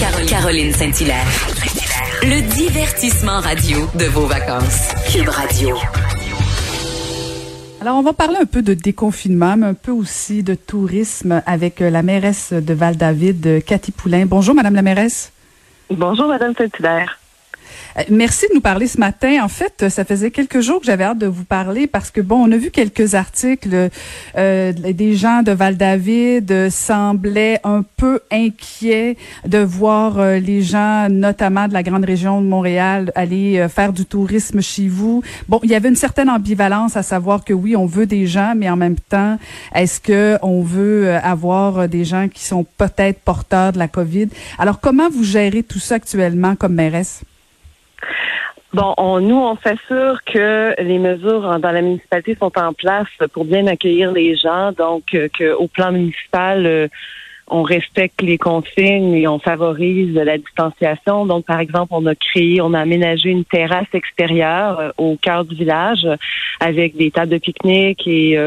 Caroline Saint-Hilaire. Le divertissement radio de vos vacances. Cube Radio. Alors, on va parler un peu de déconfinement, mais un peu aussi de tourisme avec la mairesse de Val-David, Cathy Poulain. Bonjour, Madame la mairesse. Bonjour, Madame Saint-Hilaire. Euh, merci de nous parler ce matin. En fait, ça faisait quelques jours que j'avais hâte de vous parler parce que, bon, on a vu quelques articles euh, des gens de Val-David semblaient un peu inquiets de voir euh, les gens, notamment de la grande région de Montréal, aller euh, faire du tourisme chez vous. Bon, il y avait une certaine ambivalence à savoir que oui, on veut des gens, mais en même temps, est-ce que on veut avoir des gens qui sont peut-être porteurs de la COVID? Alors, comment vous gérez tout ça actuellement comme mairesse? Bon, on, nous, on s'assure que les mesures dans la municipalité sont en place pour bien accueillir les gens. Donc, euh, qu'au plan municipal, euh, on respecte les consignes et on favorise la distanciation. Donc, par exemple, on a créé, on a aménagé une terrasse extérieure euh, au cœur du village avec des tables de pique-nique et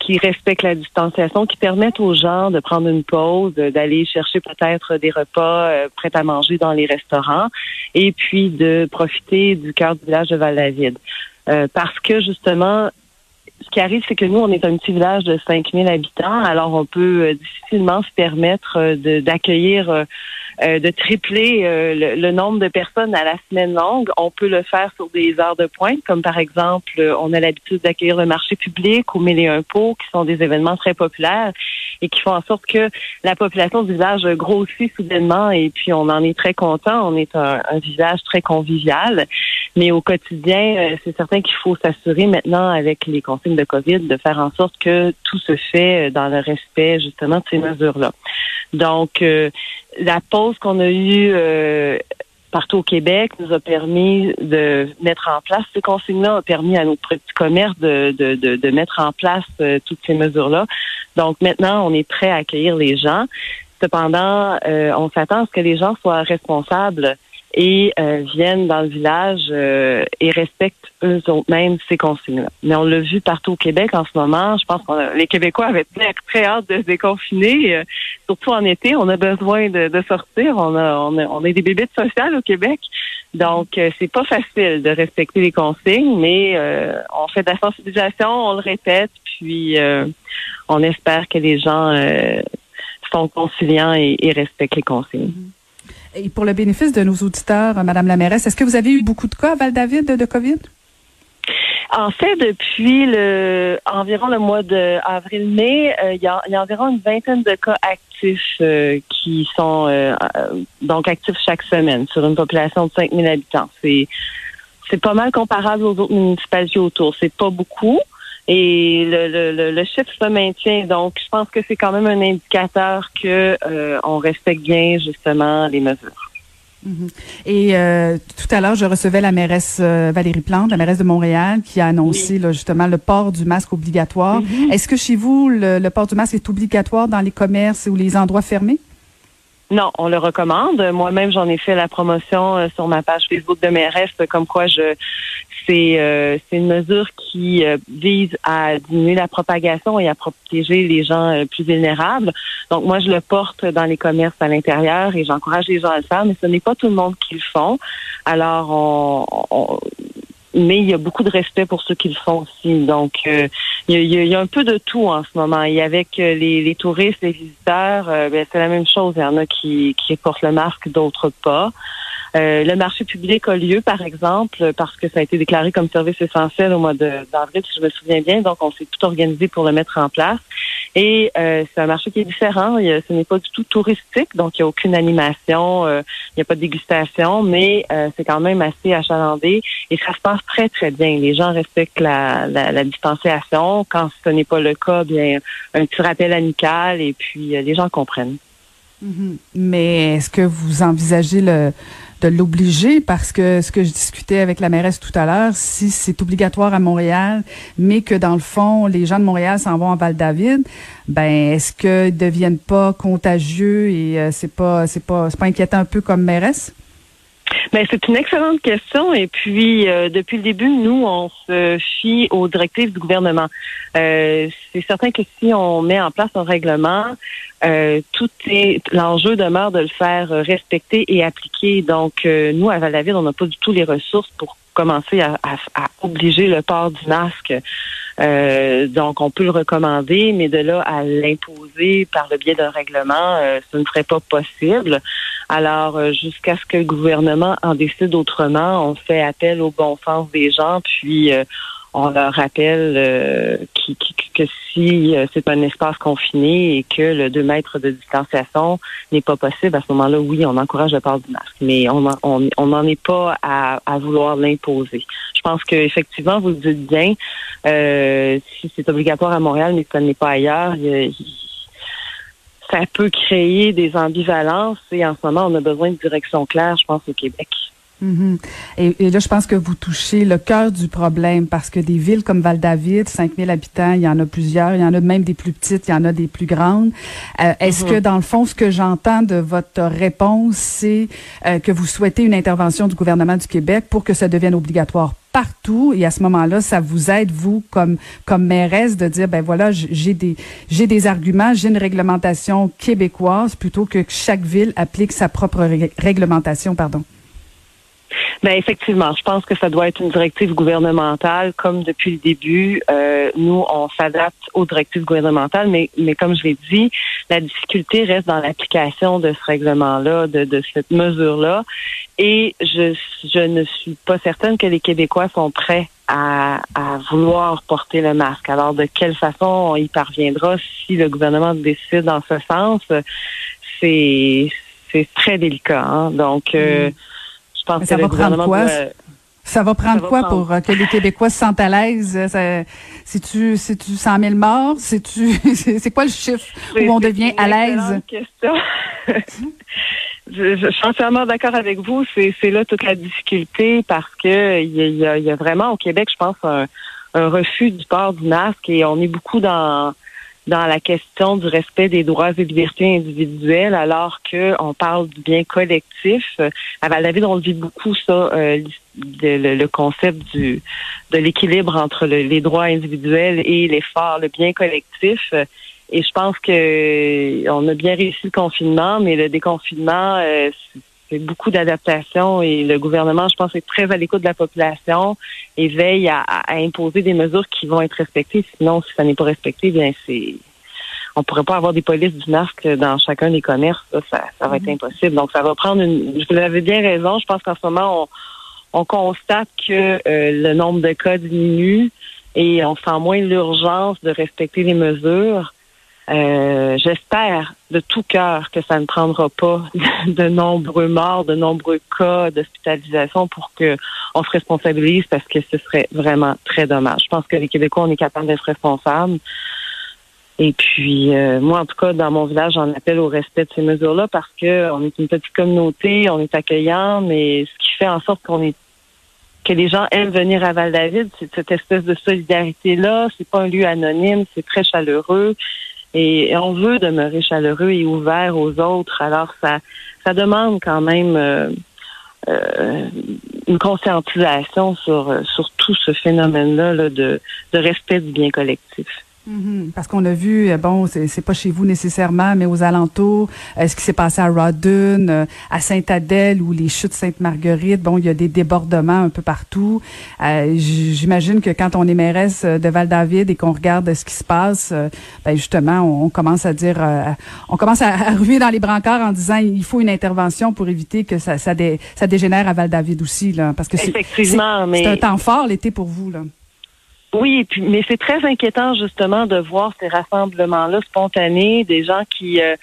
qui respectent la distanciation, qui permettent aux gens de prendre une pause, d'aller chercher peut-être des repas euh, prêts à manger dans les restaurants, et puis de profiter du cœur du village de Val-David. Euh, parce que justement, ce qui arrive, c'est que nous, on est un petit village de 5000 habitants, alors on peut euh, difficilement se permettre d'accueillir euh, de tripler euh, le, nombre de personnes à la semaine longue. On peut le faire sur des heures de pointe, comme par exemple, euh, on a l'habitude d'accueillir le marché public ou Mêler un pot, qui sont des événements très populaires et qui font en sorte que la population du village grossit soudainement et puis on en est très content. On est un, un village très convivial. Mais au quotidien, c'est certain qu'il faut s'assurer maintenant avec les consignes de COVID de faire en sorte que tout se fait dans le respect justement de ces mesures-là. Donc, la pause qu'on a eue euh, partout au Québec nous a permis de mettre en place ces consignes-là, a permis à nos petits commerces de, de, de, mettre en place euh, toutes ces mesures-là. Donc maintenant, on est prêt à accueillir les gens. Cependant, euh, on s'attend à ce que les gens soient responsables et euh, viennent dans le village euh, et respectent eux mêmes ces consignes-là. Mais on l'a vu partout au Québec en ce moment. Je pense que les Québécois avaient très, très hâte de se déconfiner, euh, surtout en été. On a besoin de, de sortir. On a, on a, on a des bébés de social au Québec. Donc, c'est pas facile de respecter les consignes, mais on fait de la sensibilisation, on le répète, puis on espère que les gens sont conciliants et, et respectent les consignes. Et pour le bénéfice de nos auditeurs, Madame la mairesse, est-ce que vous avez eu beaucoup de cas Val-David de, COVID? En fait, depuis le environ le mois d'avril-mai, euh, il, y a, environ une vingtaine de cas actifs euh, qui sont euh, donc actifs chaque semaine sur une population de 5000 habitants. C'est c'est pas mal comparable aux autres municipalités autour. C'est pas beaucoup, et le, le, le, chiffre se maintient. Donc, je pense que c'est quand même un indicateur que euh, on respecte bien justement les mesures. Mm-hmm. Et euh, tout à l'heure, je recevais la mairesse euh, Valérie Plante, la mairesse de Montréal, qui a annoncé là, justement le port du masque obligatoire. Mm-hmm. Est-ce que chez vous, le, port du masque est obligatoire dans les commerces ou les endroits fermés? Non, on le recommande. Moi-même, j'en ai fait la promotion sur ma page Facebook de mairesse, comme quoi je euh, c'est une mesure qui euh, vise à diminuer la propagation et à protéger les gens euh, plus vulnérables. Donc moi, je le porte dans les commerces à l'intérieur et j'encourage les gens à le faire, mais ce n'est pas tout le monde qui le font. Alors, on, mais il y a beaucoup de respect pour ceux qui le font aussi. Donc, il, y a, un peu de tout en ce moment. Et avec les, touristes, les visiteurs, ben, c'est la même chose. Il y en a qui, qui portent le masque, d'autres pas. Euh, le marché public a lieu, par exemple, parce que ça a été déclaré comme service essentiel au mois d'avril, si je me souviens bien. Donc, on s'est tout organisé pour le mettre en place. Et euh, c'est un marché qui est différent. ce n'est pas du tout touristique, donc il n'y a aucune animation, euh, il n'y a pas de dégustation, mais c'est quand même assez achalandé et ça se passe très, très bien. Les gens respectent la, la distanciation. Quand ce n'est pas le cas, bien un petit rappel amical et puis les gens comprennent. Mm-hmm. Mais est-ce que vous envisagez le de l'obliger parce que ce que je discutais avec la mairesse tout à l'heure, si c'est obligatoire à Montréal, mais que dans le fond, les gens de Montréal s'en vont à Val-David, ben est-ce qu'ils deviennent pas contagieux et euh, c'est pas c'est pas c'est pas inquiétant un peu comme mairesse? Ben, c'est une excellente question. Et puis, euh, depuis le début, nous, on se fie aux directives du gouvernement. Euh, c'est certain que si on met en place un règlement, euh, tout est l'enjeu demeure de le faire respecter et appliquer. Donc, nous, à Val-David, on n'a pas du tout les ressources pour à, obliger le port du masque. Euh, donc, on peut le recommander, mais de là à l'imposer par le biais d'un règlement, euh, ce ne serait pas possible. Alors, euh, jusqu'à ce que le gouvernement en décide autrement, on fait appel au bon sens des gens, puis on leur rappelle que si c'est un espace confiné et que le 2 mètres de distanciation n'est pas possible, à ce moment-là, oui, on encourage le port du masque, mais on n'en on, est pas à, à vouloir l'imposer. Je pense qu'effectivement, vous le dites bien, euh, si c'est obligatoire à Montréal, mais que ça n'est pas ailleurs, ça peut créer des ambivalences et en ce moment, on a besoin de direction claire, je pense, au Québec. Mhm. et, là, je pense que vous touchez le cœur du problème parce que des villes comme Val-David, 5000 habitants, il y en a plusieurs, il y en a même des plus petites, il y en a des plus grandes. Euh, est-ce que, mhm. dans le fond, ce que j'entends de votre réponse, c'est euh, que vous souhaitez une intervention du gouvernement du Québec pour que ça devienne obligatoire partout? Et à ce moment-là, ça vous aide vous comme comme mairesse de dire ben voilà, j'ai des j'ai des arguments, j'ai une réglementation québécoise plutôt que chaque ville applique sa propre réglementation, pardon. Ben effectivement, je pense que ça doit être une directive gouvernementale, comme depuis le début. Euh, nous, on s'adapte aux directives gouvernementales, mais mais comme je l'ai dit, la difficulté reste dans l'application de ce règlement-là, de, de cette mesure-là. Et je je ne suis pas certaine que les Québécois sont prêts à, à, vouloir porter le masque. Alors, de quelle façon on y parviendra si le gouvernement décide dans ce sens? C'est c'est très délicat. Hein? Donc, euh, mm ça va prendre quoi? Ça va prendre quoi pour euh, que les Québécois se sentent à l'aise? C'est-tu 100 000 morts? C'est quoi le chiffre où on devient à l'aise? question. je, je, suis entièrement d'accord avec vous. C'est là toute la difficulté parce que il y a, y a, vraiment au Québec, je pense, un, un refus du port du masque et on est beaucoup dans dans la question du respect des droits et libertés individuelles, alors qu'on parle du bien collectif. À Val-David, on le vit beaucoup, ça, euh, le, concept du de l'équilibre entre les droits individuels et l'effort, le bien collectif. Et je pense que on a bien réussi le confinement, mais le déconfinement, euh, c'est beaucoup d'adaptation et le gouvernement, je pense, est très à l'écoute de la population et veille à, imposer des mesures qui vont être respectées. Sinon, si ça n'est pas respecté, bien c'est on pourrait pas avoir des polices du masque dans chacun des commerces. Ça, ça, va être mm-hmm. impossible. Donc, ça va prendre une. Vous avez bien raison. Je pense qu'en ce moment, on, constate que euh, le nombre de cas diminue et on sent moins l'urgence de respecter les mesures. Euh, j'espère de tout cœur que ça ne prendra pas de nombreux morts, de nombreux cas d'hospitalisation pour que on se responsabilise parce que ce serait vraiment très dommage. Je pense que les Québécois, on est capable d'être responsables. Et puis, euh, moi, en tout cas, dans mon village, j'en appelle au respect de ces mesures-là parce que on est une petite communauté, on est accueillant, mais ce qui fait en sorte qu'on est que les gens aiment venir à Val-David, c'est cette espèce de solidarité-là. C'est pas un lieu anonyme, c'est très chaleureux. Et, on veut demeurer chaleureux et ouvert aux autres. Alors ça, ça demande quand même euh, euh, une conscientisation sur sur tout ce phénomène-là de, de respect du bien collectif. Mhm. Parce qu'on a vu, euh, bon, c'est pas chez vous nécessairement, mais aux alentours, euh, ce qui s'est passé à Rawdon, euh, à Sainte-Adèle ou les chutes Sainte-Marguerite, bon, il y a des débordements un peu partout. J'imagine que quand on est mairesse de Val-David et qu'on regarde ce qui se passe, ben justement, on, commence à dire, on commence à, ruer dans les brancards en disant il faut une intervention pour éviter que ça, ça, ça dégénère à Val-David aussi, là, parce que c'est un temps fort l'été pour vous, là. Oui, puis, mais c'est très inquiétant justement de voir ces rassemblements-là spontanés, des gens qui euh,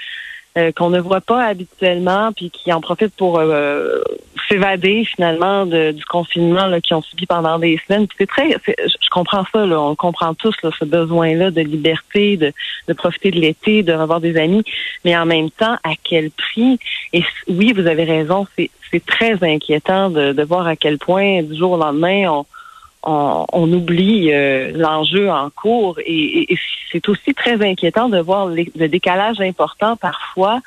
euh, qu'on ne voit pas habituellement, puis qui en profitent pour euh, s'évader finalement du confinement qu'ils ont subi pendant des semaines. C'est très, je comprends ça, là, on comprend tous là, ce besoin-là de liberté, de, de profiter de l'été, de revoir des amis, mais en même temps, à quel prix? Et oui, vous avez raison, c'est très inquiétant de, de voir à quel point du jour au lendemain on on, oublie euh, l'enjeu en cours et, c'est aussi très inquiétant de voir le décalage important parfois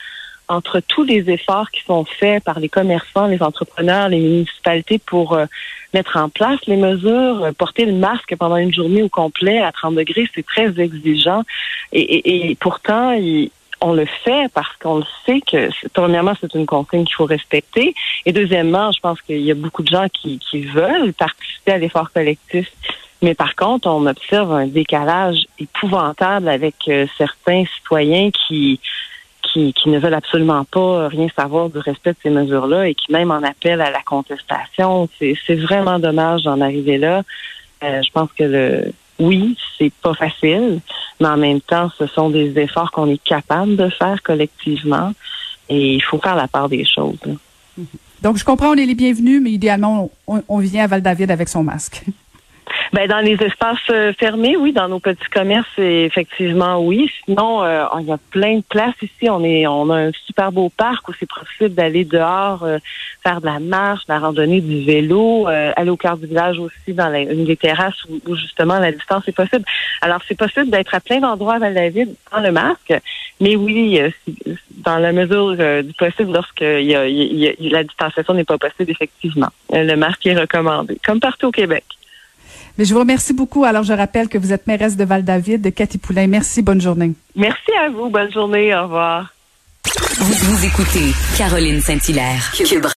entre tous les efforts qui sont faits par les commerçants, les entrepreneurs, les municipalités pour euh, mettre en place les mesures, euh, porter le masque pendant une journée au complet à 30 degrés, c'est très exigeant. Et, pourtant, on le fait parce qu'on le sait que, premièrement, c'est une consigne qu'il faut respecter. Et deuxièmement, je pense qu'il y a beaucoup de gens qui, veulent participer à l'effort collectif. Mais par contre, on observe un décalage épouvantable avec euh, certains citoyens qui qui, ne veulent absolument pas rien savoir du respect de ces mesures-là et qui même en appellent à la contestation. C'est vraiment dommage d'en arriver là. Euh, je pense que le oui, c'est pas facile, mais en même temps, ce sont des efforts qu'on est capable de faire collectivement et il faut faire la part des choses. Donc, je comprends, on est les bienvenus, mais idéalement, on, on vient à Val-David avec son masque. Ben dans les espaces euh, fermés, oui, dans nos petits commerces, effectivement, oui. Sinon, euh, il y a plein de places ici. On est, on a un super beau parc où c'est possible d'aller dehors, euh, faire de la marche, de la randonnée, du vélo, aller au cœur du village aussi dans une des terrasses où, justement la distance est possible. Alors c'est possible d'être à plein d'endroits à Val-David sans le masque, mais oui, dans la mesure du possible, lorsque y a, la distanciation n'est pas possible, effectivement, le masque est recommandé, comme partout au Québec. Mais je vous remercie beaucoup. Alors, je rappelle que vous êtes mairesse de Val-David, de Cathy Poulain. Merci. Bonne journée. Merci à vous. Bonne journée. Au revoir. Vous, vous écoutez Caroline Saint-Hilaire.